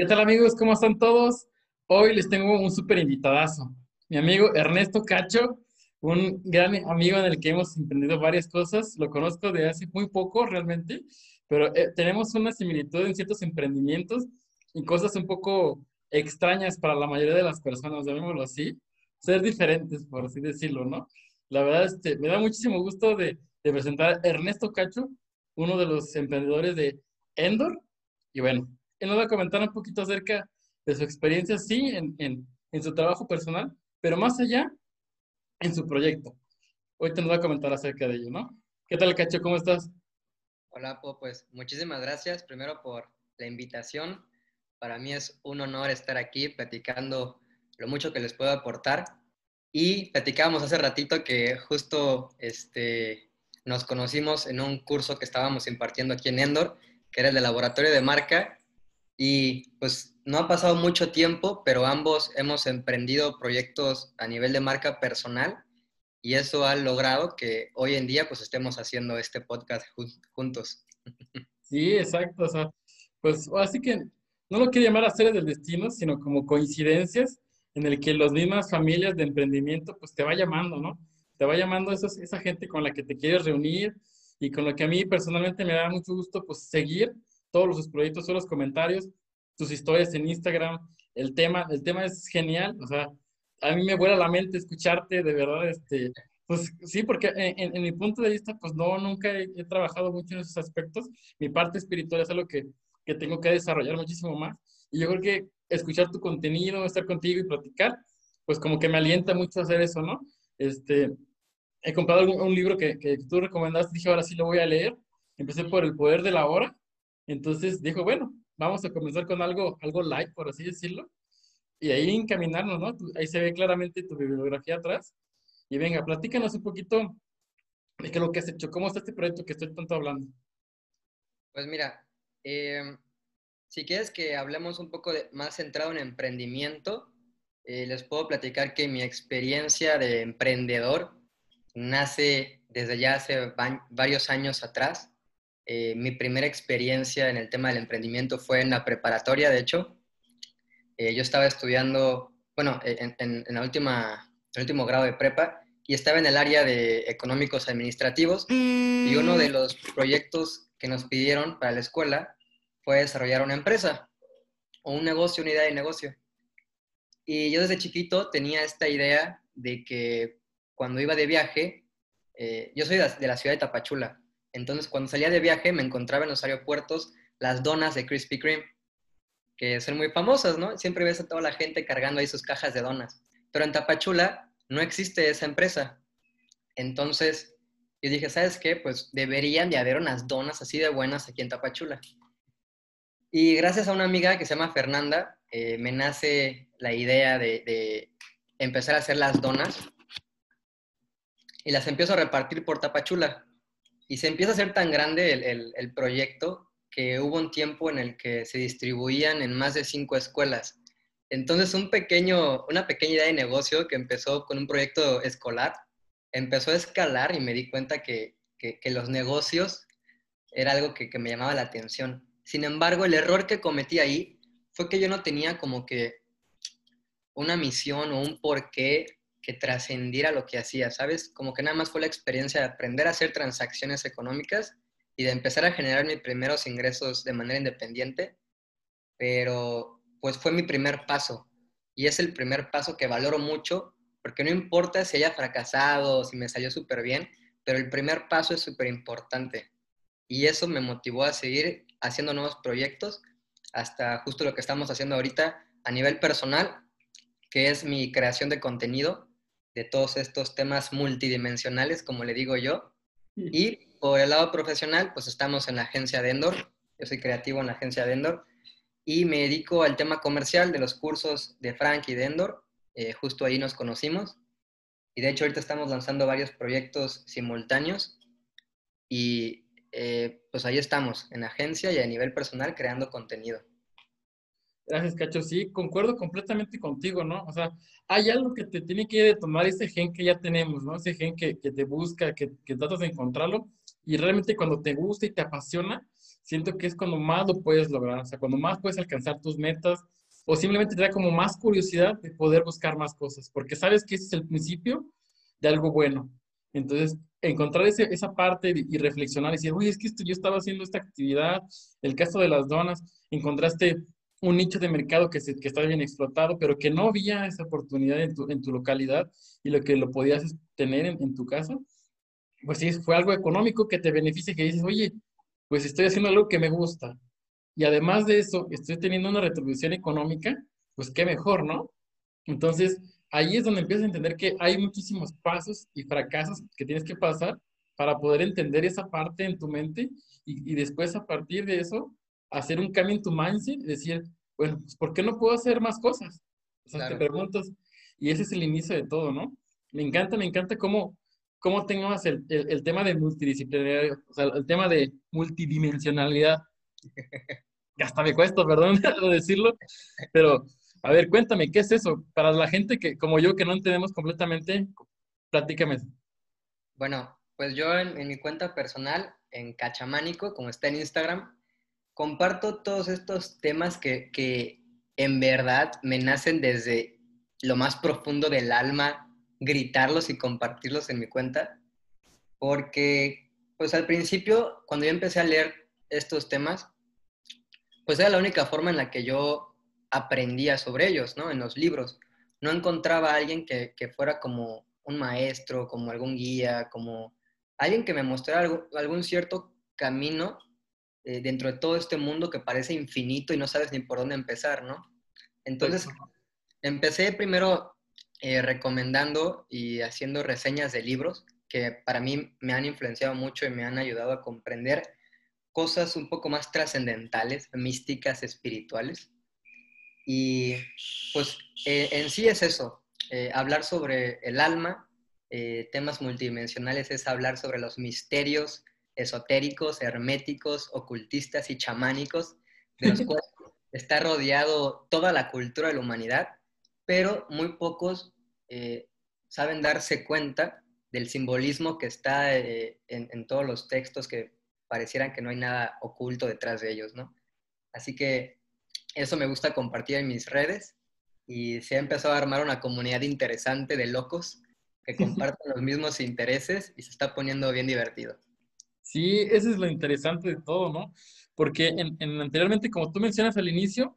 ¿Qué tal amigos? ¿Cómo están todos? Hoy les tengo un súper invitadazo. Mi amigo Ernesto Cacho, un gran amigo en el que hemos emprendido varias cosas. Lo conozco de hace muy poco realmente, pero eh, tenemos una similitud en ciertos emprendimientos y cosas un poco extrañas para la mayoría de las personas, llamémoslo así. Ser diferentes, por así decirlo, ¿no? La verdad, este, me da muchísimo gusto de, de presentar a Ernesto Cacho, uno de los emprendedores de Endor. Y bueno, él nos va a comentar un poquito acerca de su experiencia, sí, en, en, en su trabajo personal, pero más allá, en su proyecto. Te nos va a comentar acerca de ello, ¿no? ¿Qué tal, Cacho? ¿Cómo estás? Hola, Po, pues muchísimas gracias primero por la invitación. Para mí es un honor estar aquí platicando lo mucho que les puedo aportar. Y platicábamos hace ratito que justo este, nos conocimos en un curso que estábamos impartiendo aquí en Endor, que era el de laboratorio de marca. Y pues no ha pasado mucho tiempo, pero ambos hemos emprendido proyectos a nivel de marca personal y eso ha logrado que hoy en día pues estemos haciendo este podcast juntos. Sí, exacto. O sea, pues así que no lo quiero llamar seres del destino, sino como coincidencias en el que las mismas familias de emprendimiento pues te va llamando, ¿no? Te va llamando esos, esa gente con la que te quieres reunir y con la que a mí personalmente me da mucho gusto pues seguir todos los proyectos, todos los comentarios, tus historias en Instagram. El tema, el tema es genial, o sea, a mí me vuela la mente escucharte, de verdad, este, pues sí, porque en, en mi punto de vista, pues no, nunca he, he, trabajado mucho en esos aspectos. Mi parte espiritual es algo que, que tengo que desarrollar muchísimo más. Y yo creo que escuchar tu contenido, estar contigo y platicar, pues como que me alienta mucho a hacer eso, ¿no? Este, he comprado un, un libro que, que, tú recomendaste, dije, ahora sí lo voy a leer. Empecé por El Poder de la Hora. Entonces dijo, bueno, vamos a comenzar con algo, algo light, por así decirlo. Y ahí encaminarnos, ¿no? Ahí se ve claramente tu bibliografía atrás. Y venga, platícanos un poquito de qué es lo que has hecho, cómo está este proyecto que estoy tanto hablando. Pues mira, eh, si quieres que hablemos un poco más centrado en emprendimiento, eh, les puedo platicar que mi experiencia de emprendedor nace desde ya hace varios años atrás. Eh, mi primera experiencia en el tema del emprendimiento fue en la preparatoria, de hecho. Eh, yo estaba estudiando, bueno, en, en, última, el último grado de prepa y estaba en el área de económicos administrativos y uno de los proyectos que nos pidieron para la escuela fue desarrollar una empresa o un negocio, una idea de negocio. Y yo desde chiquito tenía esta idea de que cuando iba de viaje, eh, yo soy de la ciudad de Tapachula, entonces cuando salía de viaje me encontraba en los aeropuertos las donas de Krispy Kreme, que son muy famosas, ¿no? Siempre ves a toda la gente cargando ahí sus cajas de donas. Pero en Tapachula no existe esa empresa. Entonces yo dije, ¿sabes qué? Pues deberían de haber unas donas así de buenas aquí en Tapachula. Y gracias a una amiga que se llama Fernanda, eh, me nace la idea de, de, empezar a hacer las donas y las empiezo a repartir por Tapachula. Y se empieza a hacer tan grande el, el, proyecto que hubo un tiempo en el que se distribuían en más de cinco escuelas. Entonces, un pequeño, una pequeña idea de negocio que empezó con un proyecto escolar, empezó a escalar y me di cuenta que, que, que los negocios era algo que, que me llamaba la atención. Sin embargo, el error que cometí ahí fue que yo no tenía como que una misión o un porqué que trascendiera lo que hacía, ¿sabes? Como que nada más fue la experiencia de aprender a hacer transacciones económicas y de empezar a generar mis primeros ingresos de manera independiente, pero pues fue mi primer paso y es el primer paso que valoro mucho porque no importa si haya fracasado si me salió súper bien, pero el primer paso es súper importante y eso me motivó a seguir haciendo nuevos proyectos hasta justo lo que estamos haciendo ahorita a nivel personal, que es mi creación de contenido de todos estos temas multidimensionales, como le digo yo. Y por el lado profesional, pues estamos en la agencia de Endor. Yo soy creativo en la agencia de Endor y me dedico al tema comercial de los cursos de Frank y de Endor. Eh, justo ahí nos conocimos. Y de hecho ahorita estamos lanzando varios proyectos simultáneos y eh, pues ahí estamos, en agencia y a nivel personal, creando contenido. Gracias, Cacho. Sí, concuerdo completamente contigo, ¿no? O sea, hay algo que te tiene que tomar ese gen que ya tenemos, ¿no? Ese gen que, que te busca, que, que, tratas de encontrarlo. Y realmente cuando te gusta y te apasiona, siento que es cuando más lo puedes lograr, o sea, cuando más puedes alcanzar tus metas o simplemente te da como más curiosidad de poder buscar más cosas, porque sabes que ese es el principio de algo bueno. Entonces, encontrar ese, esa parte y reflexionar y decir, oye, es que esto, yo estaba haciendo esta actividad, el caso de las donas, encontraste un nicho de mercado que, está bien explotado, pero que no había esa oportunidad en tu, localidad y lo que lo podías tener en, tu casa, pues sí, fue algo económico que te beneficia, que dices, oye, pues estoy haciendo algo que me gusta. Y además de eso, estoy teniendo una retribución económica, pues qué mejor, ¿no? Entonces, ahí es donde empiezas a entender que hay muchísimos pasos y fracasos que tienes que pasar para poder entender esa parte en tu mente y después a partir de eso hacer un cambio en tu mindset y decir, bueno, pues ¿por qué no puedo hacer más cosas? O sea, te preguntas, y ese es el inicio de todo, ¿no? Me encanta, me encanta cómo, cómo tengas el, el, el tema de multidisciplinaridad, o sea, el tema de multidimensionalidad. Hasta me cuesta, perdón, decirlo, pero a ver, cuéntame, ¿qué es eso? Para la gente que, como yo, que no entendemos completamente, platícame. Bueno, pues yo en, en mi cuenta personal, en Cachamánico, como está en Instagram, comparto todos estos temas que, que en verdad me nacen desde lo más profundo del alma, gritarlos y compartirlos en mi cuenta, porque pues al principio, cuando yo empecé a leer estos temas, pues era la única forma en la que yo aprendía sobre ellos, ¿no? En los libros. No encontraba a alguien que, que fuera como un maestro, como algún guía, como alguien que me mostrara algo, algún cierto camino eh, dentro de todo este mundo que parece infinito y no sabes ni por dónde empezar, ¿no? Entonces, empecé primero eh, recomendando y haciendo reseñas de libros que para mí me han influenciado mucho y me han ayudado a comprender cosas un poco más trascendentales, místicas, espirituales. Y pues eh, en sí es eso, eh, hablar sobre el alma, temas multidimensionales es hablar sobre los misterios esotéricos, herméticos, ocultistas y chamánicos, de los cuales está rodeado toda la cultura de la humanidad, pero muy pocos eh, saben darse cuenta del simbolismo que está eh, en, en, todos los textos que parecieran que no hay nada oculto detrás de ellos, ¿no? Así que eso me gusta compartir en mis redes y se ha empezado a armar una comunidad interesante de locos que comparten los mismos intereses y se está poniendo bien divertido. Sí, eso es lo interesante de todo, ¿no? Porque en, en, anteriormente, como tú mencionas al inicio,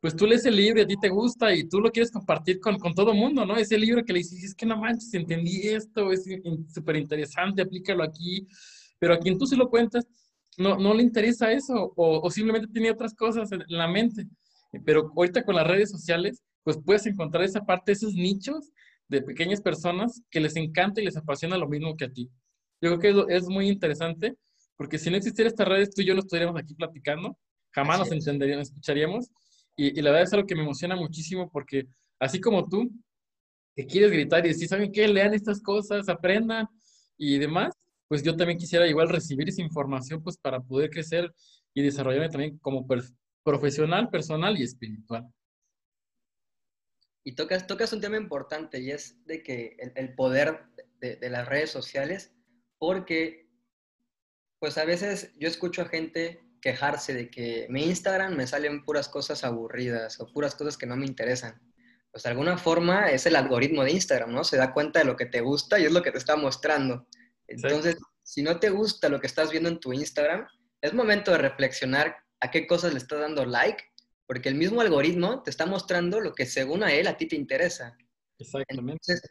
pues tú lees el libro y a ti te gusta y tú lo quieres compartir con, con todo mundo, ¿no? Ese libro que le dices, es que no manches, entendí esto, es súper interesante, aplícalo aquí, pero a quien tú se lo cuentas, no, no le interesa eso o, o simplemente tiene otras cosas en la mente. Pero ahorita con las redes sociales, pues puedes encontrar esa parte, esos nichos de pequeñas personas que les encanta y les apasiona lo mismo que a ti. Yo creo que es, muy interesante, porque si no existiera estas redes, tú y yo no estaríamos aquí platicando, jamás así nos entenderíamos, escucharíamos, y, y, la verdad es algo que me emociona muchísimo, porque así como tú, que quieres gritar y decir, ¿saben qué? Lean estas cosas, aprendan y demás, pues yo también quisiera igual recibir esa información, pues para poder crecer y desarrollarme también como profesional, personal y espiritual. Y tocas, tocas un tema importante y es de que el, el poder de, de, las redes sociales porque pues a veces yo escucho a gente quejarse de que mi Instagram me salen puras cosas aburridas o puras cosas que no me interesan. Pues de alguna forma es el algoritmo de Instagram, ¿no? Se da cuenta de lo que te gusta y es lo que te está mostrando. Entonces, sí. si no te gusta lo que estás viendo en tu Instagram, es momento de reflexionar a qué cosas le estás dando like, porque el mismo algoritmo te está mostrando lo que según a él a ti te interesa. Exactamente. Entonces,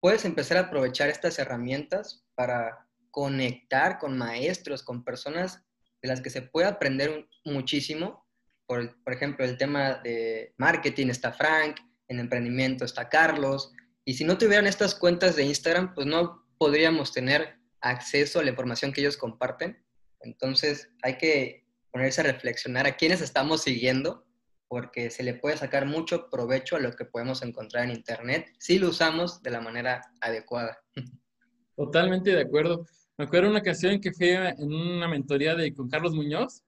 puedes empezar a aprovechar estas herramientas para conectar con maestros, con personas de las que se puede aprender muchísimo. Por, por, ejemplo, el tema de marketing está Frank, en emprendimiento está Carlos. Y si no tuvieran estas cuentas de Instagram, pues no podríamos tener acceso a la información que ellos comparten. Entonces hay que ponerse a reflexionar a quiénes estamos siguiendo, porque se le puede sacar mucho provecho a lo que podemos encontrar en Internet si lo usamos de la manera adecuada. Totalmente de acuerdo. Me acuerdo una ocasión que fui en una mentoría de, con Carlos Muñoz,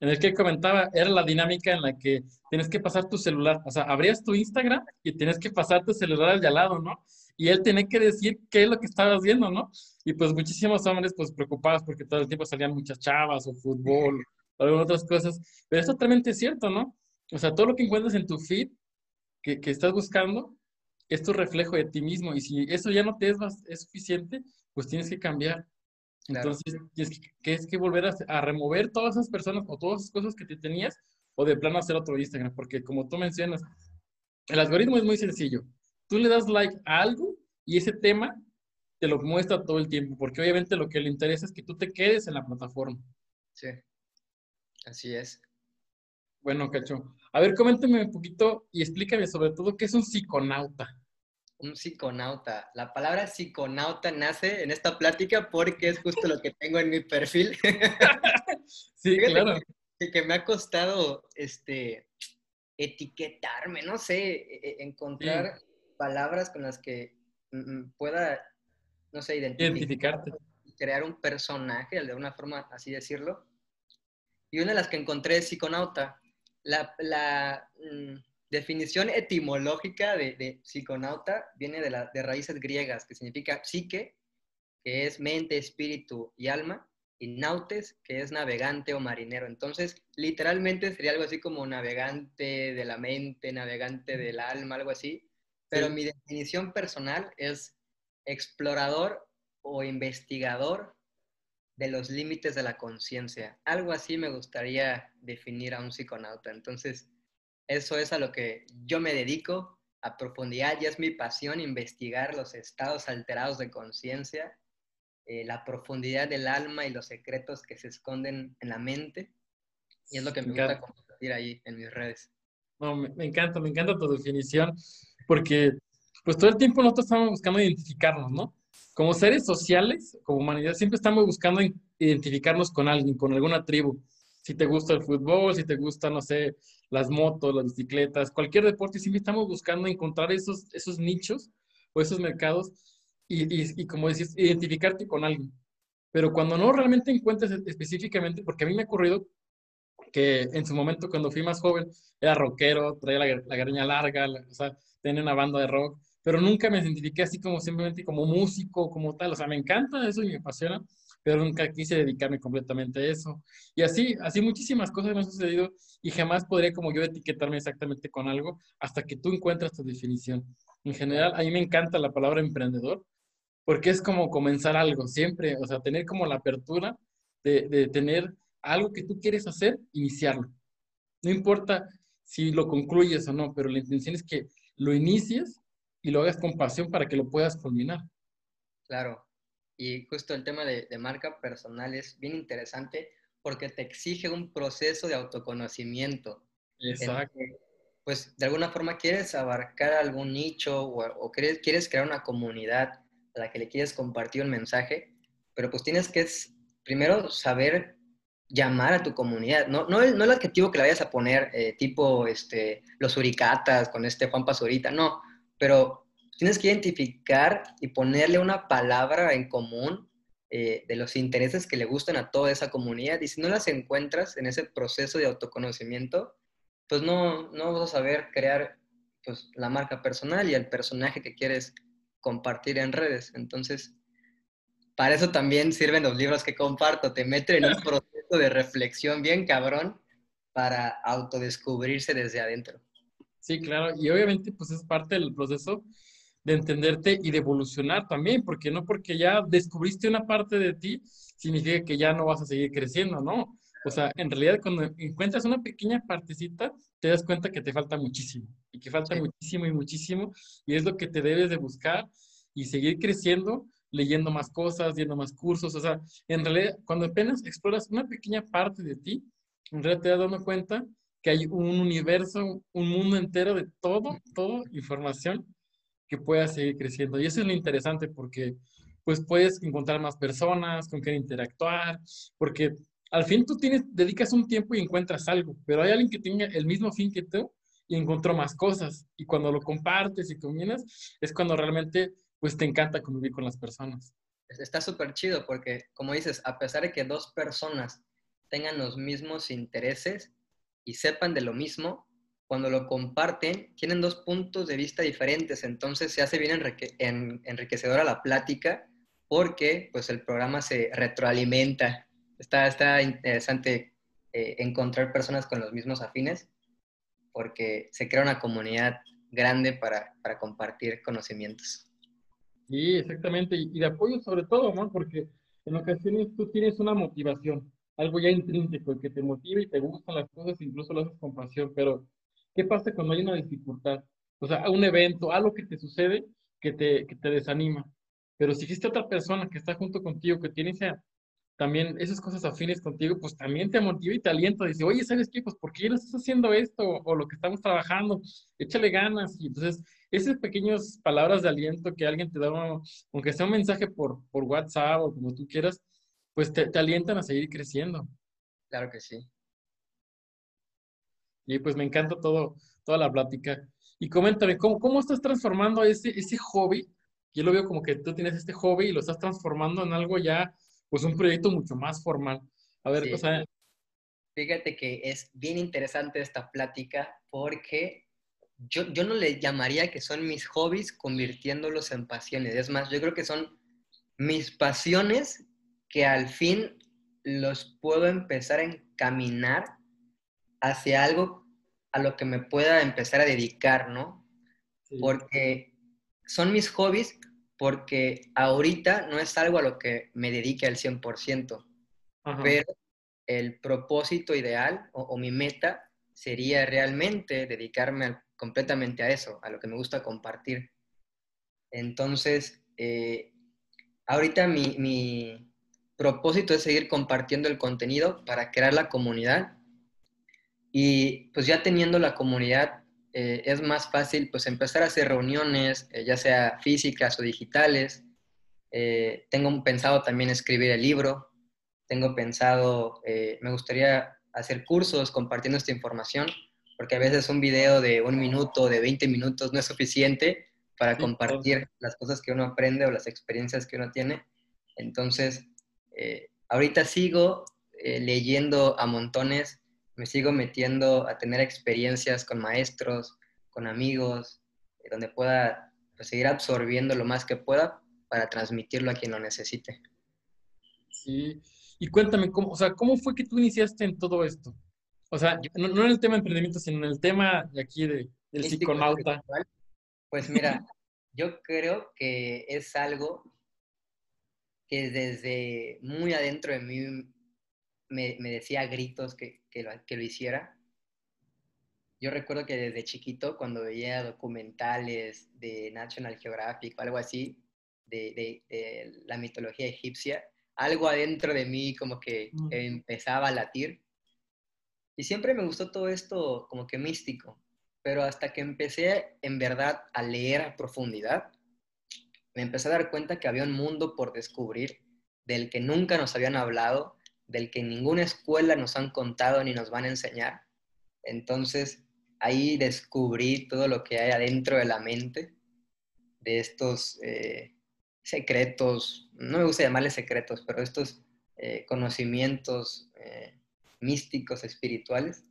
en el que comentaba, era la dinámica en la que tienes que pasar tu celular, o sea, abrías tu Instagram y tienes que pasar tu celular al de al lado, ¿no? y él tenía que decir qué es lo que estabas viendo, ¿no? Y pues muchísimos hombres pues preocupados porque todo el tiempo salían muchas chavas o fútbol o algunas otras cosas, pero es totalmente cierto, ¿no? O sea, todo lo que encuentras en tu feed que, que estás buscando es tu reflejo de ti mismo y si eso ya no te es, es suficiente, pues tienes que cambiar. Entonces, tienes que, es que volver a, remover todas esas personas o todas esas cosas que te tenías o de plano hacer otro Instagram, porque como tú mencionas, el algoritmo es muy sencillo. Tú le das like a algo y ese tema te lo muestra todo el tiempo, porque obviamente lo que le interesa es que tú te quedes en la plataforma. Sí, así es. Bueno, Cacho, a ver, coméntame un poquito y explícame sobre todo qué es un psiconauta un psiconauta. La palabra psiconauta nace en esta plática porque es justo lo que tengo en mi perfil. sí, claro. Que, me ha costado este, etiquetarme, no sé, e, e, encontrar palabras con las que pueda, no sé, identificarte. Crear un personaje, de alguna forma así decirlo. Y una de las que encontré es psiconauta. La, la, mm, definición etimológica de, psiconauta viene de, la, de raíces griegas, que significa psique, que es mente, espíritu y alma, y nautes, que es navegante o marinero. Entonces, literalmente sería algo así como navegante de la mente, navegante del alma, algo así. Pero mi definición personal es explorador o investigador de los límites de la conciencia. Algo así me gustaría definir a un psiconauta. Entonces, eso es a lo que yo me dedico a profundidad y es mi pasión investigar los estados alterados de conciencia, eh, la profundidad del alma y los secretos que se esconden en la mente. Y es lo que me, gusta compartir ahí en mis redes. No, me, encanta, me encanta tu definición, porque pues todo el tiempo nosotros estamos buscando identificarnos, ¿no? Como seres sociales, como humanidad, siempre estamos buscando identificarnos con alguien, con alguna tribu si te gusta el fútbol, si te gusta, no sé, las motos, las bicicletas, cualquier deporte, siempre estamos buscando encontrar esos, esos nichos o esos mercados y, y, como decís, identificarte con alguien. Pero cuando no realmente encuentras específicamente, porque a mí me ha ocurrido que en su momento cuando fui más joven era rockero, traía la, la garganta larga, o sea, tenía una banda de rock, pero nunca me identifiqué así como simplemente como músico, como tal, o sea, me encanta eso y me apasiona, pero nunca quise dedicarme completamente a eso. Y así, así muchísimas cosas me han sucedido y jamás podría como yo etiquetarme exactamente con algo hasta que tú encuentras tu definición. En general, a mí me encanta la palabra emprendedor porque es como comenzar algo siempre, o sea, tener como la apertura de, de tener algo que tú quieres hacer, iniciarlo. No importa si lo concluyes o no, pero la intención es que lo inicies y lo hagas con pasión para que lo puedas culminar. Claro, y justo el tema de, marca personal es bien interesante porque te exige un proceso de autoconocimiento. Exacto. pues de alguna forma quieres abarcar algún nicho o, quieres, quieres, crear una comunidad a la que le quieres compartir un mensaje, pero pues tienes que primero saber llamar a tu comunidad. No, no, el, no el adjetivo que le vayas a poner, eh, tipo este, los uricatas con este Juan Pazurita, no, pero tienes que identificar y ponerle una palabra en común eh, de los intereses que le gustan a toda esa comunidad. Y si no las encuentras en ese proceso de autoconocimiento, pues no, no vas a saber crear pues, la marca personal y el personaje que quieres compartir en redes. Entonces, para eso también sirven los libros que comparto. Te meten en un proceso de reflexión bien cabrón para autodescubrirse desde adentro. Sí, claro. Y obviamente, pues es parte del proceso de entenderte y de evolucionar también, porque no porque ya descubriste una parte de ti, significa que ya no vas a seguir creciendo, ¿no? O sea, en realidad cuando encuentras una pequeña partecita, te das cuenta que te falta muchísimo, y que falta muchísimo y muchísimo, y es lo que te debes de buscar y seguir creciendo, leyendo más cosas, viendo más cursos, o sea, en realidad cuando apenas exploras una pequeña parte de ti, en realidad te das dando cuenta que hay un universo, un mundo entero de todo, todo información que puedas seguir creciendo. Y eso es lo interesante porque pues puedes encontrar más personas con quien interactuar, porque al fin tú tienes, dedicas un tiempo y encuentras algo, pero hay alguien que tenga el mismo fin que tú y encontró más cosas. Y cuando lo compartes y combinas, es cuando realmente pues te encanta convivir con las personas. Está súper chido porque, como dices, a pesar de que dos personas tengan los mismos intereses y sepan de lo mismo, cuando lo comparten, tienen dos puntos de vista diferentes, entonces se hace bien enriquecedora la plática porque pues el programa se retroalimenta. Está, está interesante eh, encontrar personas con los mismos afines porque se crea una comunidad grande para, para compartir conocimientos. Sí, exactamente, y de apoyo sobre todo, ¿no? Porque en ocasiones tú tienes una motivación, algo ya intrínseco que te motiva y te gustan las cosas, incluso lo haces con pasión, pero ¿qué pasa cuando hay una dificultad? O sea, un evento, algo que te sucede que te, que te desanima. Pero si existe otra persona que está junto contigo, que tiene esa, también esas cosas afines contigo, pues también te motiva y te alienta. Dice, oye, ¿sabes qué? Pues, ¿por qué no estás haciendo esto? O lo que estamos trabajando, échale ganas. Y entonces, esas pequeñas palabras de aliento que alguien te da, aunque sea un mensaje por, por WhatsApp o como tú quieras, pues te, te alientan a seguir creciendo. Claro que sí. Y pues me encanta todo, toda la plática. Y coméntame, ¿cómo, cómo estás transformando ese, ese hobby? Yo lo veo como que tú tienes este hobby y lo estás transformando en algo ya pues un proyecto mucho más formal. A ver, o sea... Fíjate que es bien interesante esta plática porque yo, yo no le llamaría que son mis hobbies convirtiéndolos en pasiones. Es más, yo creo que son mis pasiones que al fin los puedo empezar a encaminar hacia algo a lo que me pueda empezar a dedicar, ¿no? Porque son mis hobbies, porque ahorita no es algo a lo que me dedique al 100%, pero el propósito ideal o, mi meta sería realmente dedicarme completamente a eso, a lo que me gusta compartir. Entonces, eh, ahorita mi, mi propósito es seguir compartiendo el contenido para crear la comunidad y pues ya teniendo la comunidad eh, es más fácil pues empezar a hacer reuniones, eh, ya sea físicas o digitales. Eh, tengo pensado también escribir el libro, tengo pensado, me gustaría hacer cursos compartiendo esta información, porque a veces un video de un minuto, de 20 minutos no es suficiente para compartir las cosas que uno aprende o las experiencias que uno tiene. Entonces, ahorita sigo leyendo a montones me sigo metiendo a tener experiencias con maestros, con amigos, eh, donde pueda pues, seguir absorbiendo lo más que pueda para transmitirlo a quien lo necesite. Sí, y cuéntame, ¿cómo, o sea, ¿cómo fue que tú iniciaste en todo esto? O sea, no, en el tema de emprendimiento, sino en el tema de aquí de, del psiconauta. Pues mira, yo creo que es algo que desde muy adentro de mí me, decía gritos que, que, lo, que lo hiciera. Yo recuerdo que desde chiquito, cuando veía documentales de National Geographic o algo así, de, de, la mitología egipcia, algo adentro de mí como que mm. empezaba a latir. Y siempre me gustó todo esto como que místico, pero hasta que empecé en verdad a leer a profundidad, me empecé a dar cuenta que había un mundo por descubrir del que nunca nos habían hablado del que ninguna escuela nos han contado ni nos van a enseñar. Entonces, ahí descubrí todo lo que hay adentro de la mente, de estos eh, secretos, no me gusta llamarles secretos, pero estos eh, conocimientos eh, místicos, espirituales.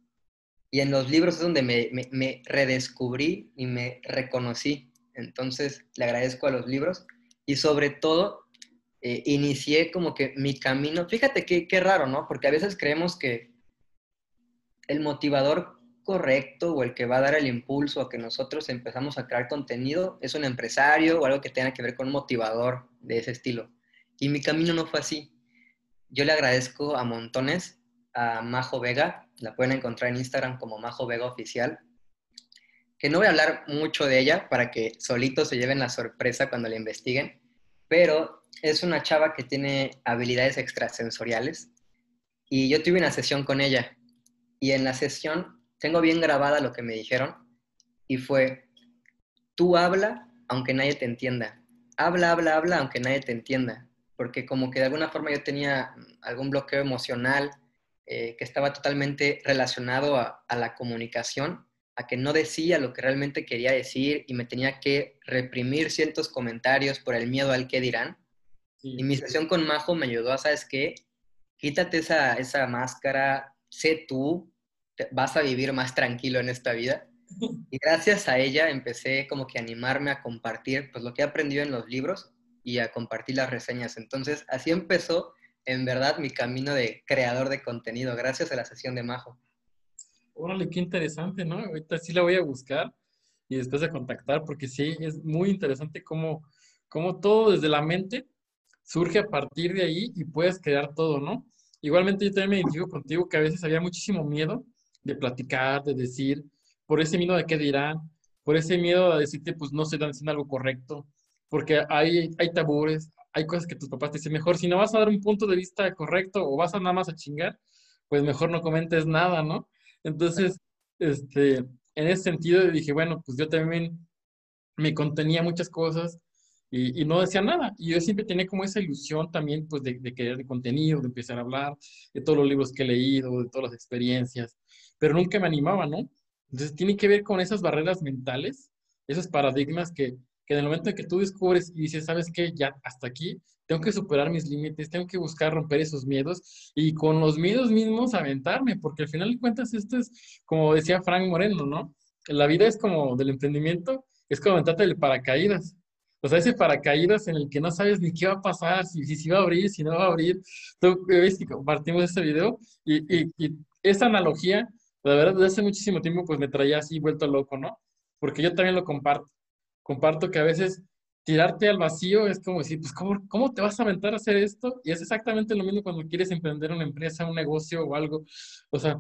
Y en los libros es donde me, me redescubrí y me reconocí. Entonces, le agradezco a los libros y sobre todo eh, inicié como que mi camino. Fíjate qué, qué raro, ¿no? Porque a veces creemos que el motivador correcto o el que va a dar el impulso a que nosotros empezamos a crear contenido es un empresario o algo que tenga que ver con un motivador de ese estilo. Y mi camino no fue así. Yo le agradezco a montones a Majo Vega, la pueden encontrar en Instagram como Majo Vega Oficial, que no voy a hablar mucho de ella para que solitos se lleven la sorpresa cuando la investiguen, pero es una chava que tiene habilidades extrasensoriales y yo tuve una sesión con ella. Y en la sesión tengo bien grabada lo que me dijeron y fue, tú habla aunque nadie te entienda, habla, habla, habla aunque nadie te entienda, porque como que de alguna forma yo tenía algún bloqueo emocional eh, que estaba totalmente relacionado a, a la comunicación, a que no decía lo que realmente quería decir y me tenía que reprimir ciertos comentarios por el miedo al que dirán. Y mi sesión con Majo me ayudó a, ¿sabes qué? Quítate esa, esa máscara, sé tú, vas a vivir más tranquilo en esta vida. Y gracias a ella empecé como que a animarme a compartir pues lo que he aprendido en los libros y a compartir las reseñas. Entonces, así empezó en verdad mi camino de creador de contenido, gracias a la sesión de Majo. Órale, qué interesante, ¿no? Ahorita sí la voy a buscar y después de contactar, porque sí, es muy interesante cómo, cómo todo desde la mente surge a partir de ahí y puedes crear todo, ¿no? Igualmente yo también me identifico contigo que a veces había muchísimo miedo de platicar, de decir, por ese miedo de qué dirán, por ese miedo a decirte, pues no se dan haciendo algo correcto, porque hay, hay tabúes, hay cosas que tus papás te dicen, mejor si no vas a dar un punto de vista correcto o vas a nada más a chingar, pues mejor no comentes nada, ¿no? Entonces, este, en ese sentido dije, bueno, pues yo también me contenía muchas cosas y, no decía nada. Y yo siempre tenía como esa ilusión también, pues, de, de querer de contenido, de empezar a hablar, de todos los libros que he leído, de todas las experiencias, pero nunca me animaba, ¿no? Entonces, tiene que ver con esas barreras mentales, esos paradigmas que, que en el momento en que tú descubres y dices, ¿sabes qué? Ya hasta aquí, tengo que superar mis límites, tengo que buscar romper esos miedos y con los miedos mismos aventarme, porque al final de cuentas esto es, como decía Frank Moreno, ¿no? La vida es como del emprendimiento, es como aventarte el paracaídas. O sea, ese paracaídas en el que no sabes ni qué va a pasar, si, si, si va a abrir, si no va a abrir. Tú ves que compartimos este video y, y, y analogía, la verdad, desde hace muchísimo tiempo, pues me traía así vuelto loco, ¿no? Porque yo también lo comparto comparto que a veces tirarte al vacío es como decir, pues, ¿cómo, ¿cómo te vas a aventar a hacer esto? Y es exactamente lo mismo cuando quieres emprender una empresa, un negocio o algo. O sea,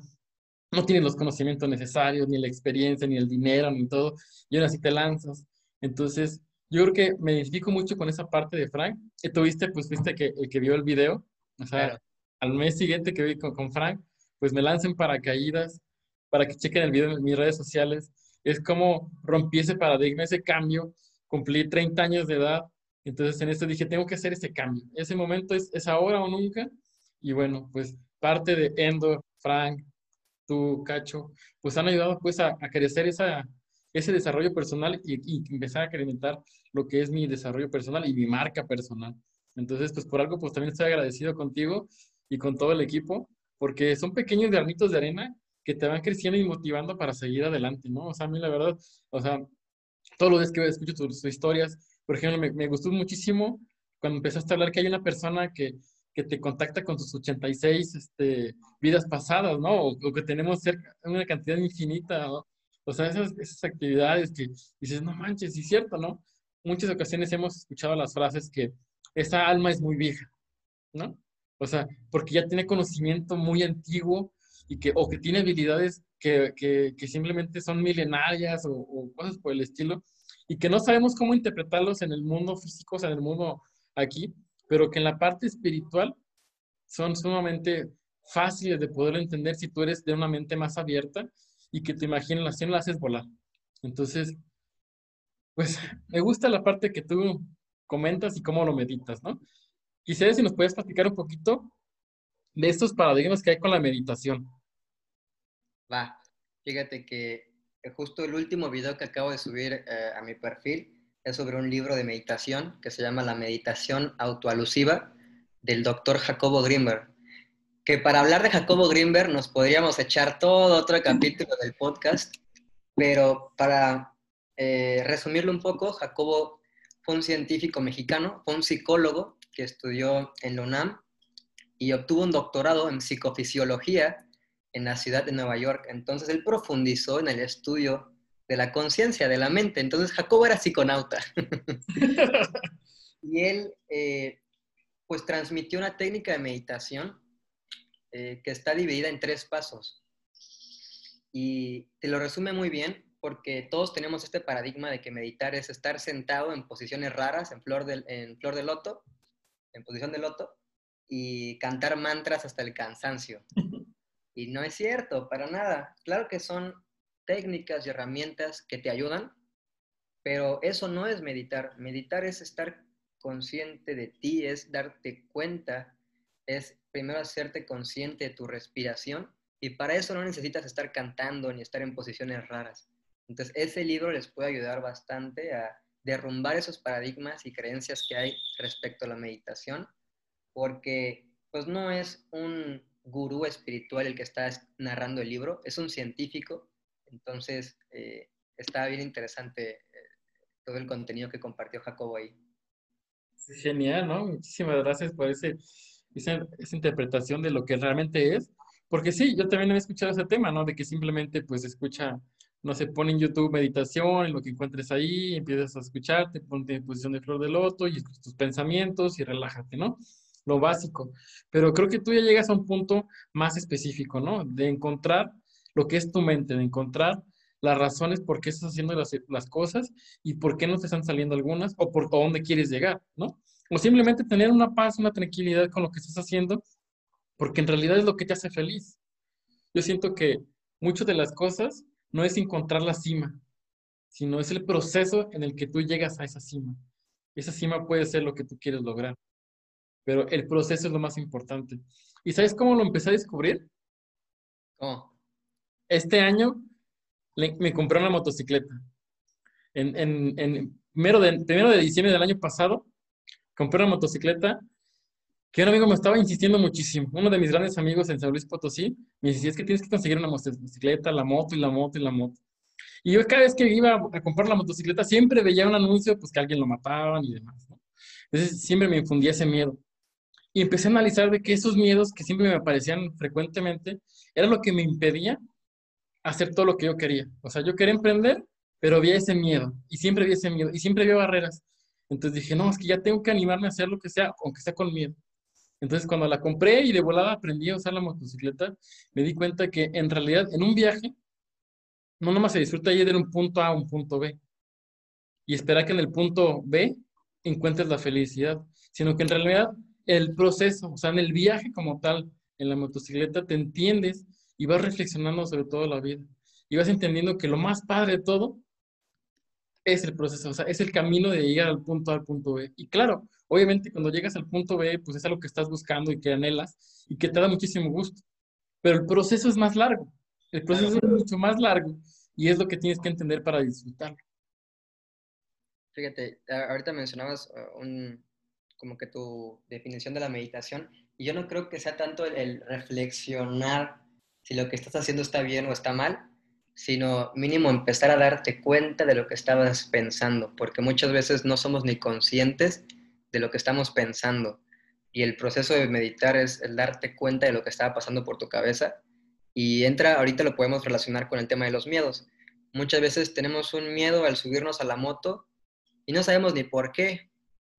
no tienes los conocimientos necesarios, ni la experiencia, ni el dinero, ni todo, y aún así te lanzas. Entonces, yo creo que me identifico mucho con esa parte de Frank. Y tuviste, pues, viste que el que vio el video, o sea, al mes siguiente que vi con, con Frank, pues me lancen paracaídas para que chequen el video en mis redes sociales es como rompí ese paradigma, ese cambio, cumplí 30 años de edad, entonces en esto dije, tengo que hacer ese cambio. Ese momento es, es ahora o nunca, y bueno, pues parte de Endo, Frank, tú, Cacho, pues han ayudado pues a, crecer esa, ese desarrollo personal y, y, empezar a incrementar lo que es mi desarrollo personal y mi marca personal. Entonces, pues por algo, pues también estoy agradecido contigo y con todo el equipo, porque son pequeños granitos de arena que te van creciendo y motivando para seguir adelante, ¿no? O sea, a mí la verdad, o sea, todos los días que escucho tus, historias, por ejemplo, me, me, gustó muchísimo cuando empezaste a hablar que hay una persona que, que te contacta con tus 86 este, vidas pasadas, ¿no? O, que tenemos cerca, una cantidad infinita, ¿no? O sea, esas, esas actividades que dices, no manches, sí es cierto, ¿no? Muchas ocasiones hemos escuchado las frases que esa alma es muy vieja, ¿no? O sea, porque ya tiene conocimiento muy antiguo y que, o que tiene habilidades que, simplemente son milenarias o, o, cosas por el estilo, y que no sabemos cómo interpretarlos en el mundo físico, o sea, en el mundo aquí, pero que en la parte espiritual son sumamente fáciles de poder entender si tú eres de una mente más abierta y que tu imaginación la haces volar. Entonces, pues me gusta la parte que tú comentas y cómo lo meditas, ¿no? Quisiera si nos puedes platicar un poquito de estos paradigmas que hay con la meditación. Va, fíjate que justo el último video que acabo de subir eh, a mi perfil es sobre un libro de meditación que se llama La meditación autoalusiva del doctor Jacobo Grimberg. Que para hablar de Jacobo Grimberg nos podríamos echar todo otro capítulo del podcast, pero para eh, resumirlo un poco, Jacobo fue un científico mexicano, fue un psicólogo que estudió en la UNAM y obtuvo un doctorado en psicofisiología en la ciudad de Nueva York. Entonces él profundizó en el estudio de la conciencia, de la mente. Entonces Jacobo era psiconauta. y él eh, pues transmitió una técnica de meditación eh, que está dividida en tres pasos. Y te lo resume muy bien porque todos tenemos este paradigma de que meditar es estar sentado en posiciones raras, en flor de, en flor de loto, en posición de loto, y cantar mantras hasta el cansancio. Y no es cierto, para nada. Claro que son técnicas y herramientas que te ayudan, pero eso no es meditar. Meditar es estar consciente de ti, es darte cuenta, es primero hacerte consciente de tu respiración y para eso no necesitas estar cantando ni estar en posiciones raras. Entonces, ese libro les puede ayudar bastante a derrumbar esos paradigmas y creencias que hay respecto a la meditación porque pues no es un gurú espiritual el que está narrando el libro, es un científico, entonces eh, está bien interesante eh, todo el contenido que compartió Jacobo ahí. Genial, ¿no? Muchísimas gracias por ese, esa, esa, interpretación de lo que realmente es. Porque sí, yo también he escuchado ese tema, ¿no? De que simplemente pues escucha, no se pone en YouTube meditación, lo que encuentres ahí, empiezas a escucharte, ponte en posición de flor de loto y tus pensamientos y relájate, ¿no? Lo básico. Pero creo que tú ya llegas a un punto más específico, ¿no? De encontrar lo que es tu mente, de encontrar las razones por qué estás haciendo las, cosas y por qué no te están saliendo algunas o por dónde quieres llegar, ¿no? O simplemente tener una paz, una tranquilidad con lo que estás haciendo, porque en realidad es lo que te hace feliz. Yo siento que muchas de las cosas no es encontrar la cima, sino es el proceso en el que tú llegas a esa cima. Esa cima puede ser lo que tú quieres lograr, pero el proceso es lo más importante. ¿Y sabes cómo lo empecé a descubrir? ¿Cómo? Este año me compré una motocicleta. En, en, en primero, de, primero de diciembre del año pasado, compré una motocicleta que un amigo me estaba insistiendo muchísimo. Uno de mis grandes amigos en San Luis Potosí me decía, es que tienes que conseguir una motocicleta, la moto y la moto y la moto. Y yo cada vez que iba a comprar la motocicleta siempre veía un anuncio, pues que alguien lo mataban y demás. ¿no? Entonces siempre me infundía ese miedo. Y empecé a analizar de que esos miedos que siempre me aparecían frecuentemente era lo que me impedía hacer todo lo que yo quería. O sea, yo quería emprender, pero había ese miedo, y siempre había ese miedo, y siempre había barreras. Entonces dije, no, es que ya tengo que animarme a hacer lo que sea, aunque sea con miedo. Entonces cuando la compré y de volada aprendí a usar la motocicleta, me di cuenta que en realidad en un viaje, no nomás se disfruta ir de un punto A a un punto B, y esperar que en el punto B encuentres la felicidad, sino que en realidad el proceso, o sea, en el viaje como tal, en la motocicleta, te entiendes y vas reflexionando sobre toda la vida. Y vas entendiendo que lo más padre de todo es el proceso, o sea, es el camino de llegar al punto A al punto B. Y claro, obviamente cuando llegas al punto B, pues es algo que estás buscando y que anhelas y que te da muchísimo gusto. Pero el proceso es más largo, el proceso es mucho más largo y es lo que tienes que entender para disfrutarlo. Fíjate, ahorita mencionabas uh, un, como que tu definición de la meditación y yo no creo que sea tanto el reflexionar si lo que estás haciendo está bien o está mal, sino mínimo empezar a darte cuenta de lo que estabas pensando, porque muchas veces no somos ni conscientes de lo que estamos pensando. Y el proceso de meditar es el darte cuenta de lo que estaba pasando por tu cabeza. Y entra, ahorita lo podemos relacionar con el tema de los miedos. Muchas veces tenemos un miedo al subirnos a la moto y no sabemos ni por qué,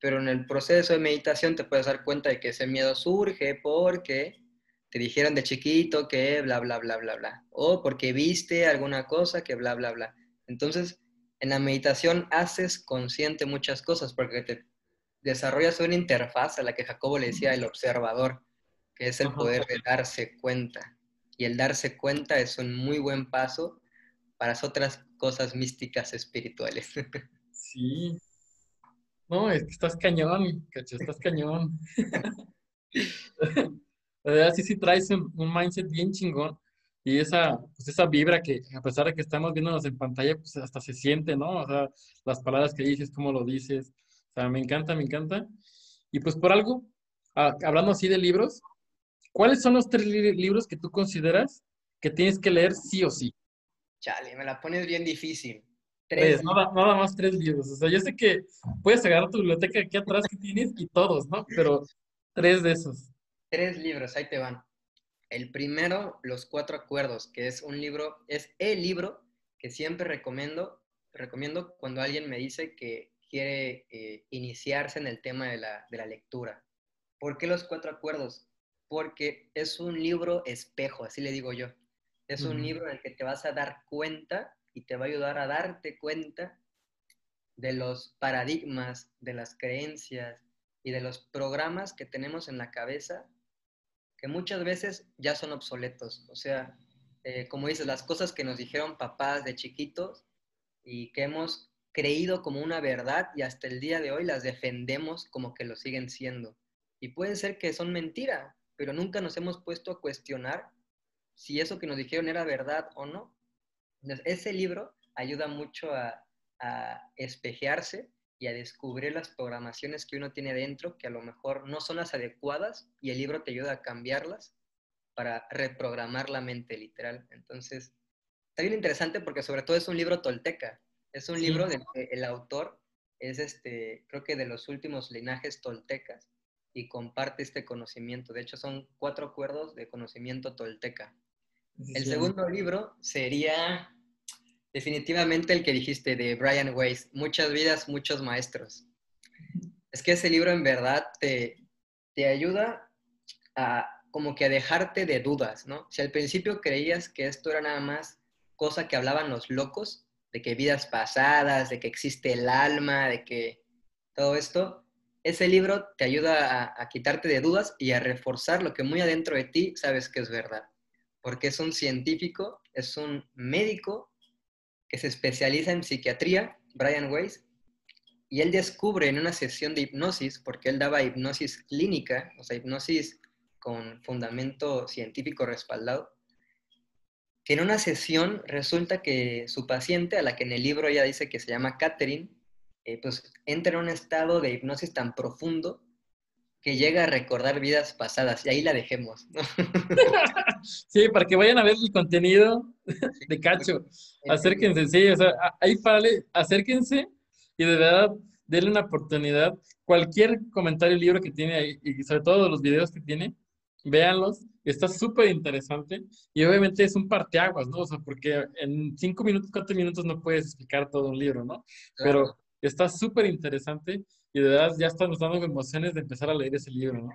pero en el proceso de meditación te puedes dar cuenta de que ese miedo surge porque te dijeron de chiquito que bla, bla, bla, bla, bla. O porque viste alguna cosa que bla, bla, bla. Entonces, en la meditación haces consciente muchas cosas porque te desarrollas una interfaz a la que Jacobo le decía el observador, que es el poder de darse cuenta. Y el darse cuenta es un muy buen paso para otras cosas místicas espirituales. Sí. No, es que estás cañón, cacho, estás cañón. La verdad, sí, sí traes un, mindset bien chingón y esa, pues esa vibra que a pesar de que estamos viéndonos en pantalla, pues hasta se siente, ¿no? O sea, las palabras que dices, cómo lo dices. O sea, me encanta, me encanta. Y pues por algo, hablando así de libros, ¿cuáles son los tres libros que tú consideras que tienes que leer sí o sí? Chale, me la pones bien difícil. Tres. Pues, nada, nada, más tres libros. O sea, yo sé que puedes agarrar tu biblioteca aquí atrás que tienes y todos, ¿no? Pero tres de esos tres libros, ahí te van. El primero, Los Cuatro Acuerdos, que es un libro, es el libro que siempre recomiendo, recomiendo cuando alguien me dice que quiere eh, iniciarse en el tema de la, de la lectura. ¿Por qué Los Cuatro Acuerdos? Porque es un libro espejo, así le digo yo. Es un libro en el que te vas a dar cuenta y te va a ayudar a darte cuenta de los paradigmas, de las creencias y de los programas que tenemos en la cabeza que muchas veces ya son obsoletos. O sea, eh, como dices, las cosas que nos dijeron papás de chiquitos y que hemos creído como una verdad y hasta el día de hoy las defendemos como que lo siguen siendo. Y puede ser que son mentira, pero nunca nos hemos puesto a cuestionar si eso que nos dijeron era verdad o no. Ese libro ayuda mucho a, a espejearse y a descubrir las programaciones que uno tiene dentro que a lo mejor no son las adecuadas y el libro te ayuda a cambiarlas. para reprogramar la mente literal. Entonces, está bien interesante porque sobre todo es un libro tolteca. Es un libro del que el autor es, este, creo que de los últimos linajes toltecas y comparte este conocimiento. De hecho, son cuatro acuerdos de conocimiento tolteca. El segundo libro sería definitivamente el que dijiste de Brian Weiss, Muchas vidas, muchos maestros. Es que ese libro en verdad te, te ayuda a como que a dejarte de dudas, ¿no? Si al principio creías que esto era nada más cosa que hablaban los locos, de que vidas pasadas, de que existe el alma, de que todo esto, ese libro te ayuda a, quitarte de dudas y a reforzar lo que muy adentro de ti sabes que es verdad. Porque es un científico, es un médico que se especializa en psiquiatría, Brian Weiss, y él descubre en una sesión de hipnosis, porque él daba hipnosis clínica, o sea, hipnosis con fundamento científico respaldado, que en una sesión resulta que su paciente, a la que en el libro ella dice que se llama Catherine, eh, pues entra en un estado de hipnosis tan profundo que llega a recordar vidas pasadas y ahí la dejemos. sí, para que vayan a ver el contenido de Cacho. Acérquense, sí, o sea, ahí para, acérquense y de verdad denle una oportunidad. Cualquier comentario, libro que tiene ahí, y sobre todo los videos que tiene, véanlos, está súper interesante y obviamente es un parteaguas, ¿no? O sea, porque en cinco minutos, cuatro minutos no puedes explicar todo un libro, ¿no? Pero está súper interesante y de verdad ya estamos dando emociones de empezar a leer ese libro, ¿no?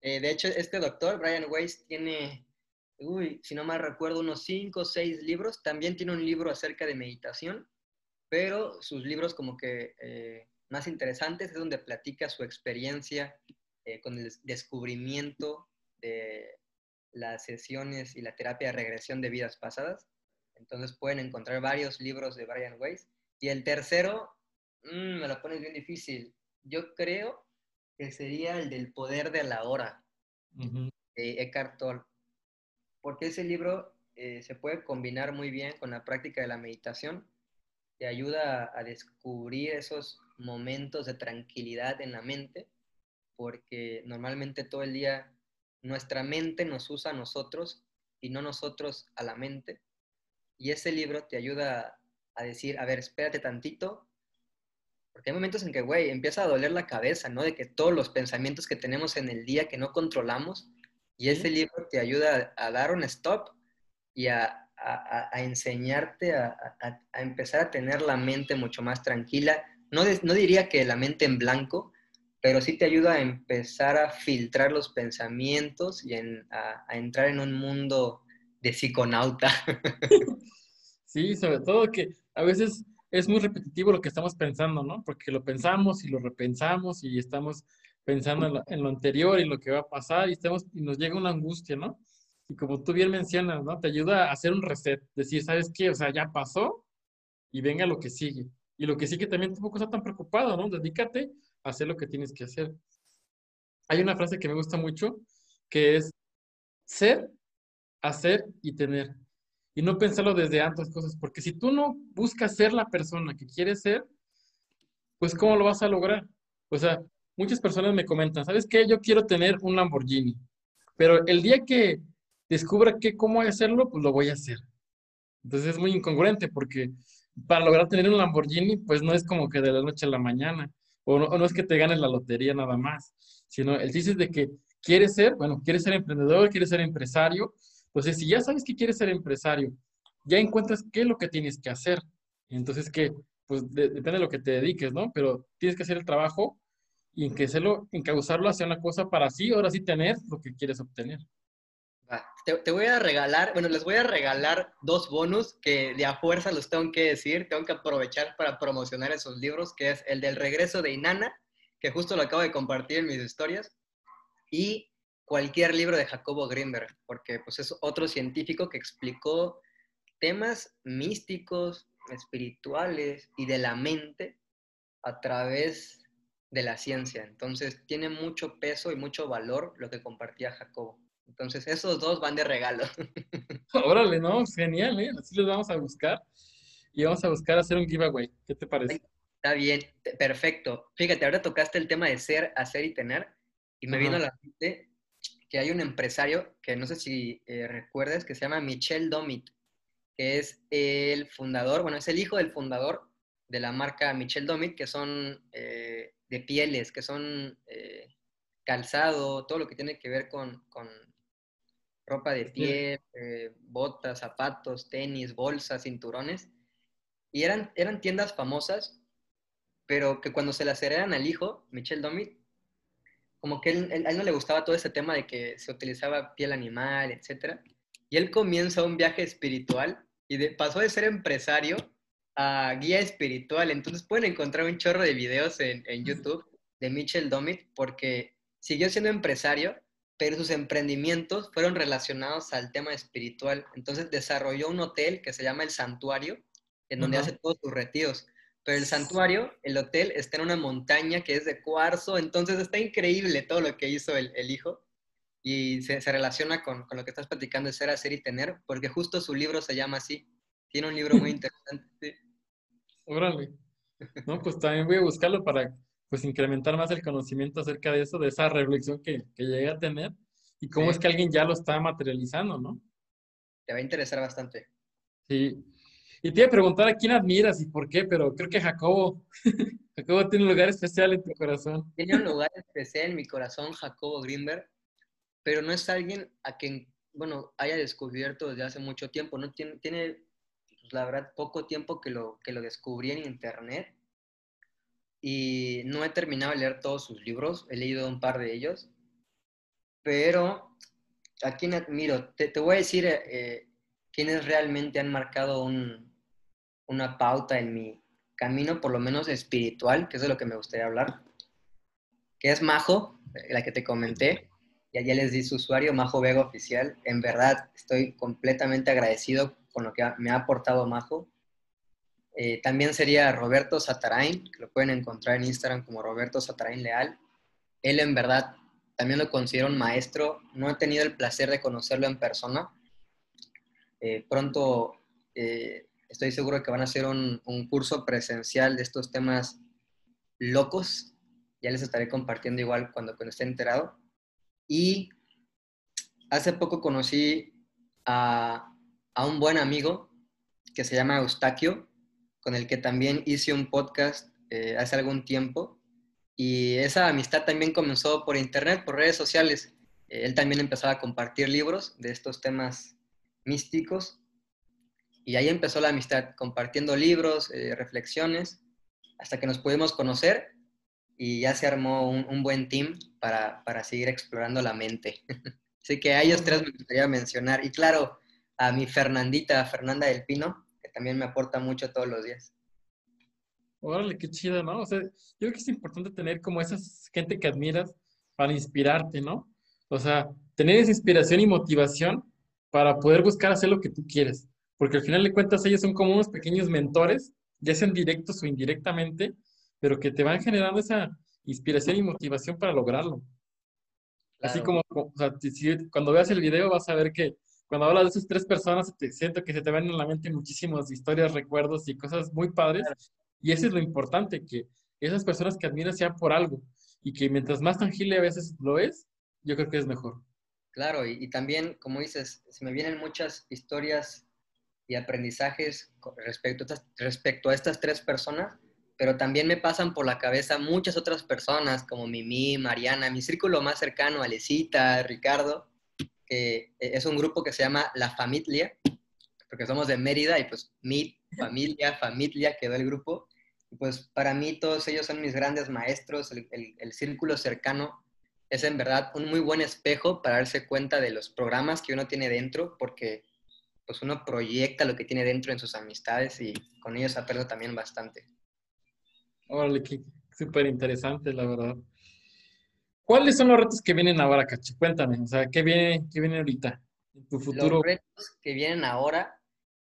Eh, de hecho, este doctor, Brian Weiss, tiene, uy, si no mal recuerdo, unos cinco o seis libros. También tiene un libro acerca de meditación, pero sus libros como que eh, más interesantes es donde platica su experiencia eh, con el descubrimiento de las sesiones y la terapia de regresión de vidas pasadas. Entonces pueden encontrar varios libros de Brian Weiss. Y el tercero, mm, me lo pones bien difícil. Yo creo que sería el del poder de la hora, de Eckhart Tolle. Porque ese libro eh, se puede combinar muy bien con la práctica de la meditación. Te ayuda a descubrir esos momentos de tranquilidad en la mente, porque normalmente todo el día nuestra mente nos usa a nosotros y no nosotros a la mente. Y ese libro te ayuda a decir, a ver, espérate tantito, porque hay momentos en que, güey, empieza a doler la cabeza, ¿no? De que todos los pensamientos que tenemos en el día que no controlamos, y ese libro te ayuda a, dar un stop y a, enseñarte a, empezar a tener la mente mucho más tranquila. No, no diría que la mente en blanco, pero sí te ayuda a empezar a filtrar los pensamientos y a, entrar en un mundo de psiconauta. Sí, sobre todo que a veces es muy repetitivo lo que estamos pensando, ¿no? Porque lo pensamos y lo repensamos y estamos pensando en lo, anterior y lo que va a pasar y, estamos, y nos llega una angustia, ¿no? Y como tú bien mencionas, ¿no? Te ayuda a hacer un reset, decir, ¿sabes qué? O sea, ya pasó y venga lo que sigue. Y lo que sigue también tampoco está tan preocupado, ¿no? Dedícate hacer lo que tienes que hacer. Hay una frase que me gusta mucho, que es ser, hacer y tener. Y no pensarlo desde antes cosas, porque si tú no buscas ser la persona que quieres ser, pues ¿cómo lo vas a lograr? O sea, muchas personas me comentan, ¿sabes qué? Yo quiero tener un Lamborghini, pero el día que descubra que cómo hacerlo, pues lo voy a hacer. Entonces es muy incongruente porque para lograr tener un Lamborghini, pues no es como que de la noche a la mañana. O no, es que te ganes la lotería nada más, sino el chiste es de que quieres ser, bueno, quieres ser emprendedor, quieres ser empresario. Entonces, si ya sabes que quieres ser empresario, ya encuentras qué es lo que tienes que hacer. Entonces, que, pues depende de lo que te dediques, ¿no? Pero tienes que hacer el trabajo y en que hacerlo, encauzarlo hacia una cosa para así, ahora sí tener lo que quieres obtener. Te, voy a regalar, bueno, les voy a regalar dos bonus que de a fuerza los tengo que decir, tengo que aprovechar para promocionar esos libros, que es el del regreso de Inanna, que justo lo acabo de compartir en mis historias, y cualquier libro de Jacobo Grimberg, porque pues es otro científico que explicó temas místicos, espirituales y de la mente a través de la ciencia. Entonces tiene mucho peso y mucho valor lo que compartía Jacobo. Entonces, esos dos van de regalo. Órale, ¿no? Genial, ¿eh? Así los vamos a buscar. Y vamos a buscar hacer un giveaway. ¿Qué te parece? Está bien, perfecto. Fíjate, ahora tocaste el tema de ser, hacer y tener. Y me vino a la mente que hay un empresario que no sé si eh, recuerdes, que se llama Michel Domit, que es el fundador, bueno, es el hijo del fundador de la marca Michel Domit, que son eh, de pieles, que son eh, calzado, todo lo que tiene que ver con, con ropa de piel, botas, zapatos, tenis, bolsas, cinturones. Y eran, eran tiendas famosas, pero que cuando se las heredan al hijo, Michel Domit, como que él, a él no le gustaba todo ese tema de que se utilizaba piel animal, etc. Y él comienza un viaje espiritual y pasó de ser empresario a guía espiritual. Entonces pueden encontrar un chorro de videos en, en YouTube de Mitchell Domit porque siguió siendo empresario, pero sus emprendimientos fueron relacionados al tema espiritual. Entonces desarrolló un hotel que se llama El Santuario, en donde hace todos sus retiros. Pero el santuario, el hotel, está en una montaña que es de cuarzo, entonces está increíble todo lo que hizo el, hijo y se, relaciona con, lo que estás platicando de ser, hacer y tener, porque justo su libro se llama así. Tiene un libro muy interesante. Órale. No, pues también voy a buscarlo para pues incrementar más el conocimiento acerca de eso, de esa reflexión que, que llegué a tener y cómo es que alguien ya lo está materializando, ¿no? Te va a interesar bastante. Sí. Y te iba a preguntar a quién admiras y por qué, pero creo que Jacobo, Jacobo tiene un lugar especial en tu corazón. Tiene un lugar especial en mi corazón, Jacobo Greenberg, pero no es alguien a quien, bueno, haya descubierto desde hace mucho tiempo, ¿no? Tiene, tiene pues, la verdad, poco tiempo que lo, que lo descubrí en internet y no he terminado de leer todos sus libros, he leído un par de ellos, pero a quién admiro, te, te voy a decir eh, quiénes realmente han marcado un, una pauta en mi camino, por lo menos espiritual, que es de lo que me gustaría hablar, que es Majo, la que te comenté, y allá les di su usuario, Majo Vega Oficial. En verdad, estoy completamente agradecido con lo que me ha aportado Majo. Eh, también sería Roberto Satarain, que lo pueden encontrar en Instagram como Roberto Satarain Leal. Él en verdad también lo considero un maestro. No he tenido el placer de conocerlo en persona. Eh, pronto eh, Estoy seguro que van a hacer un, curso presencial de estos temas locos. Ya les estaré compartiendo igual cuando, cuando esté enterado. Y hace poco conocí a, un buen amigo que se llama Eustaquio, con el que también hice un podcast eh, hace algún tiempo. Y esa amistad también comenzó por internet, por redes sociales. él también empezaba a compartir libros de estos temas místicos y ahí empezó la amistad, compartiendo libros, eh, reflexiones, hasta que nos pudimos conocer y ya se armó un, buen team para, para, seguir explorando la mente. Así que a ellos tres me gustaría mencionar. Y claro, a mi Fernandita, Fernanda del Pino, que también me aporta mucho todos los días. Órale, qué chido, ¿no? O sea, yo creo que es importante tener como esa gente que admiras para inspirarte, ¿no? O sea, tener esa inspiración y motivación para poder buscar hacer lo que tú quieres porque al final de cuentas ellos son como unos pequeños mentores, ya sean directos o indirectamente, pero que te van generando esa inspiración y motivación para lograrlo. Así como, o sea, cuando veas el video vas a ver que cuando hablas de esas tres personas, te siento que se te van en la mente muchísimas historias, recuerdos y cosas muy padres. Y eso es lo importante, que esas personas que admiras sean por algo y que mientras más tangible a veces lo es, yo creo que es mejor. Claro, y, y también, como dices, se me vienen muchas historias y aprendizajes respecto a, estas, tres personas, pero también me pasan por la cabeza muchas otras personas como Mimi, Mariana, mi círculo más cercano, Alecita, Ricardo, que es un grupo que se llama La Familia, porque somos de Mérida y pues mi familia, familia quedó el grupo. Y pues para mí todos ellos son mis grandes maestros, el círculo cercano es en verdad un muy buen espejo para darse cuenta de los programas que uno tiene dentro, porque pues uno proyecta lo que tiene dentro en sus amistades y con ellos aprendo también bastante. Órale, qué súper interesante, la verdad. ¿Cuáles son los retos que vienen ahora, Cacho? Cuéntame, o sea, ¿qué viene, qué viene ahorita en tu futuro? Los retos que vienen ahora,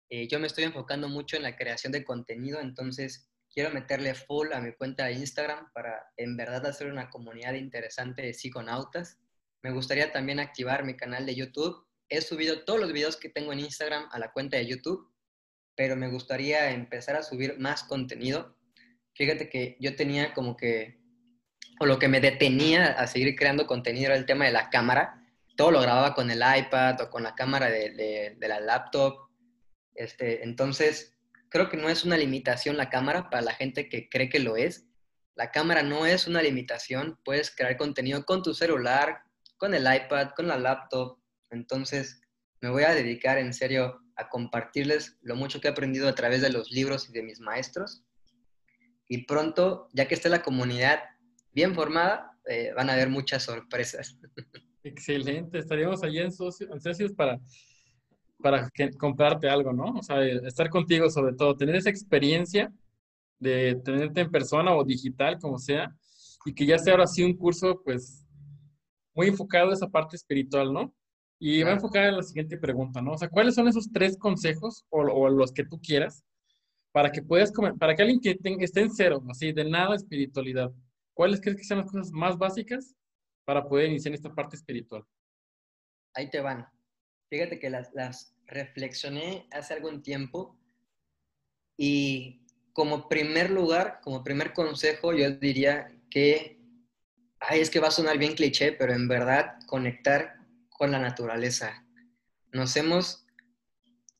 eh, yo me estoy enfocando mucho en la creación de contenido, entonces quiero meterle full a mi cuenta de Instagram para en verdad hacer una comunidad interesante de psiconautas. Me gustaría también activar mi canal de YouTube he subido todos los videos que tengo en Instagram a la cuenta de YouTube, pero me gustaría empezar a subir más contenido. Fíjate que yo tenía como que, o lo que me detenía a seguir creando contenido era el tema de la cámara. todo lo grababa con el iPad o con la cámara de, la laptop. Este, entonces, creo que no es una limitación la cámara para la gente que cree que lo es. La cámara no es una limitación, puedes crear contenido con tu celular, con el iPad, con la laptop. Entonces, me voy a dedicar en serio a compartirles lo mucho que he aprendido a través de los libros y de mis maestros. Y pronto, ya que esté la comunidad bien formada, eh, van a haber muchas sorpresas. Excelente, estaríamos allí en, socios, para, para comprarte algo, ¿no? O sea, estar contigo sobre todo, tener esa experiencia de tenerte en persona o digital, como sea, y que ya sea ahora sí un curso, pues, muy enfocado en esa parte espiritual, ¿no? Y va a enfocar en la siguiente pregunta, ¿no? O sea, ¿cuáles son esos tres consejos o, los que tú quieras para que puedas, para que alguien que esté en cero, así, de nada espiritualidad, ¿cuáles crees que sean las cosas más básicas para poder iniciar esta parte espiritual? Ahí te van. Fíjate que las, las reflexioné hace algún tiempo y como primer lugar, como primer consejo, yo diría que, ay, es que va a sonar bien cliché, pero en verdad conectar con la naturaleza. Nos hemos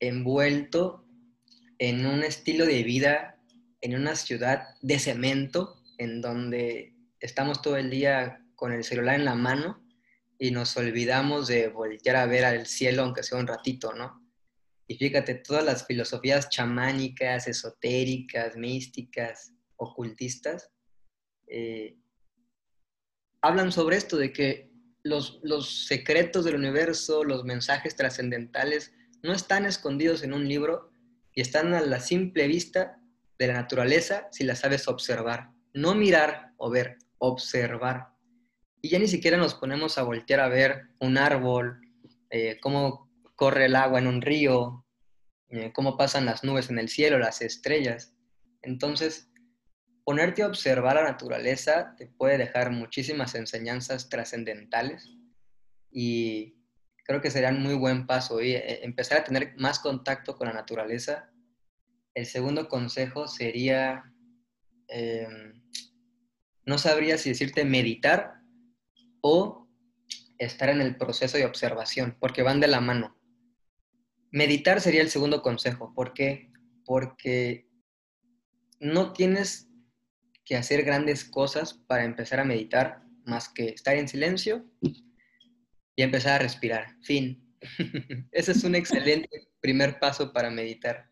envuelto en un estilo de vida, en una ciudad de cemento, en donde estamos todo el día con el celular en la mano y nos olvidamos de voltear a ver al cielo, aunque sea un ratito, ¿no? Y fíjate, todas las filosofías chamánicas, esotéricas, místicas, ocultistas, eh, hablan sobre esto, de que los, los secretos del universo, los mensajes trascendentales, no están escondidos en un libro y están a la simple vista de la naturaleza si la sabes observar. No mirar o ver, observar y ya ni siquiera nos ponemos a voltear a ver un árbol, eh, cómo corre el agua en un río, eh, cómo pasan las nubes en el cielo, las estrellas. Entonces, ponerte a observar la naturaleza te puede dejar muchísimas enseñanzas trascendentales y creo que sería un muy buen paso y eh, empezar a tener más contacto con la naturaleza. El segundo consejo sería, no sabría si decirte meditar o estar en el proceso de observación, porque van de la mano. Meditar sería el segundo consejo. ¿Por qué? Porque no tienes que hacer grandes cosas para empezar a meditar, más que estar en silencio y empezar a respirar. Fin. Ese es un excelente primer paso para meditar.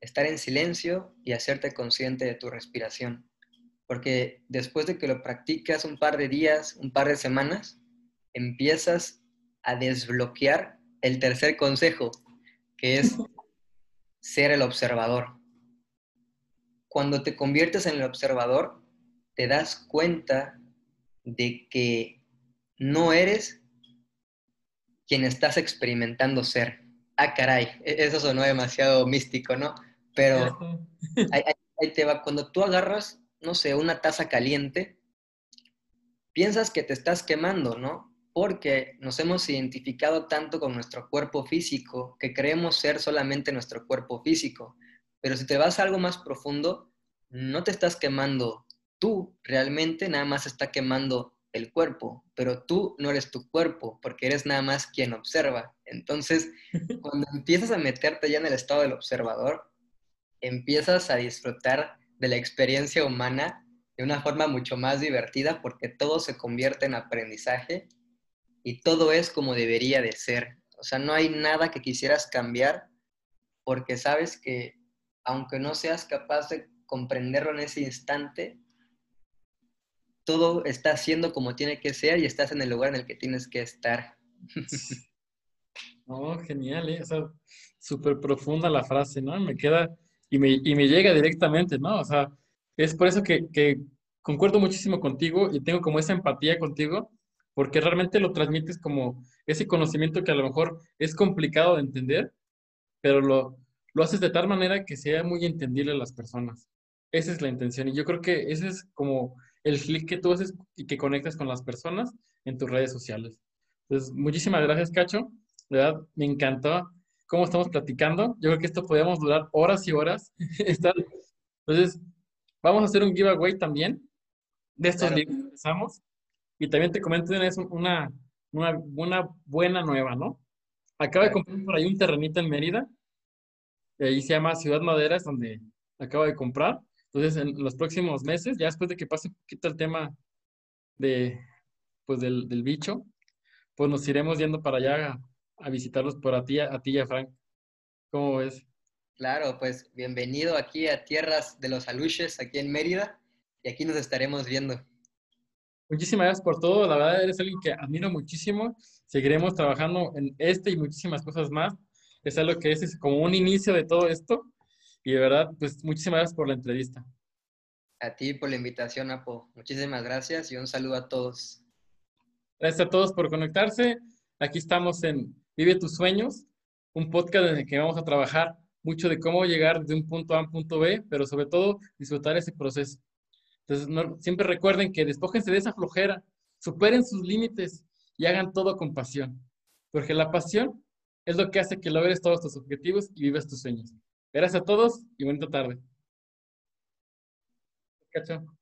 Estar en silencio y hacerte consciente de tu respiración porque después de que lo practicas un par de días, un par de semanas, empiezas a desbloquear el tercer consejo, que es ser el observador. Cuando te conviertes en el observador, te das cuenta de que no eres quien estás experimentando ser. Ah, caray, e-, eso sonó demasiado místico, ¿no? Pero ahí, te va. Cuando tú agarras no sé, una taza caliente, piensas que te estás quemando, ¿no? Porque nos hemos identificado tanto con nuestro cuerpo físico que creemos ser solamente nuestro cuerpo físico. Pero si te vas a algo más profundo, no te estás quemando tú realmente, nada más está quemando el cuerpo, pero tú no eres tu cuerpo, porque eres nada más quien observa. Entonces, cuando empiezas a meterte ya en el estado del observador, empiezas a disfrutar de la experiencia humana de una forma mucho más divertida porque todo se convierte en aprendizaje y todo es como debería de ser. O sea, no hay nada que quisieras cambiar porque sabes que aunque no seas capaz de comprenderlo en ese instante, todo está siendo como tiene que ser y estás en el lugar en el que tienes que estar. Oh, genial, ¿eh? o sea, súper profunda la frase, ¿no? Me queda y me, y me llega directamente, ¿no? O sea, es por eso que, que concuerdo muchísimo contigo y tengo como esa empatía contigo, porque realmente lo transmites como ese conocimiento que a lo mejor es complicado de entender, pero lo, lo haces de tal manera que sea muy entendible a las personas. Esa es la intención. Y yo creo que ese es como el clic que tú haces y que conectas con las personas en tus redes sociales. Entonces, muchísimas gracias, Cacho. De verdad, me encantó cómo estamos platicando. Yo creo que esto podríamos durar horas y horas. Entonces, vamos a hacer un giveaway también de estos libros que empezamos. Y también te comento una, una, una, una buena nueva, ¿no? Acabo de comprar por ahí un terrenito en Mérida. Y ahí se llama Ciudad Madera, es donde acabo de comprar. Entonces, en los próximos meses, ya después de que pase un poquito el tema de, pues, del, del bicho, pues nos iremos yendo para allá a, visitarlos por a ti, a ti y a Frank. ¿Cómo ves? Claro, pues bienvenido aquí a tierras de los aluches, aquí en Mérida, y aquí nos estaremos viendo. Muchísimas gracias por todo, la verdad eres alguien que admiro muchísimo, seguiremos trabajando en este y muchísimas cosas más, es algo que es, como un inicio de todo esto, y de verdad, pues muchísimas gracias por la entrevista. A ti por la invitación, Apo. Muchísimas gracias y un saludo a todos. Gracias a todos por conectarse. Aquí estamos en Vive tus sueños, un podcast en el que vamos a trabajar mucho de cómo llegar de un punto A a un punto B, pero sobre todo disfrutar ese proceso. Entonces, siempre recuerden que despójense de esa flojera, superen sus límites y hagan todo con pasión. Porque la pasión es lo que hace que logres todos tus objetivos y vivas tus sueños. Gracias a todos y bonita tarde. Chao.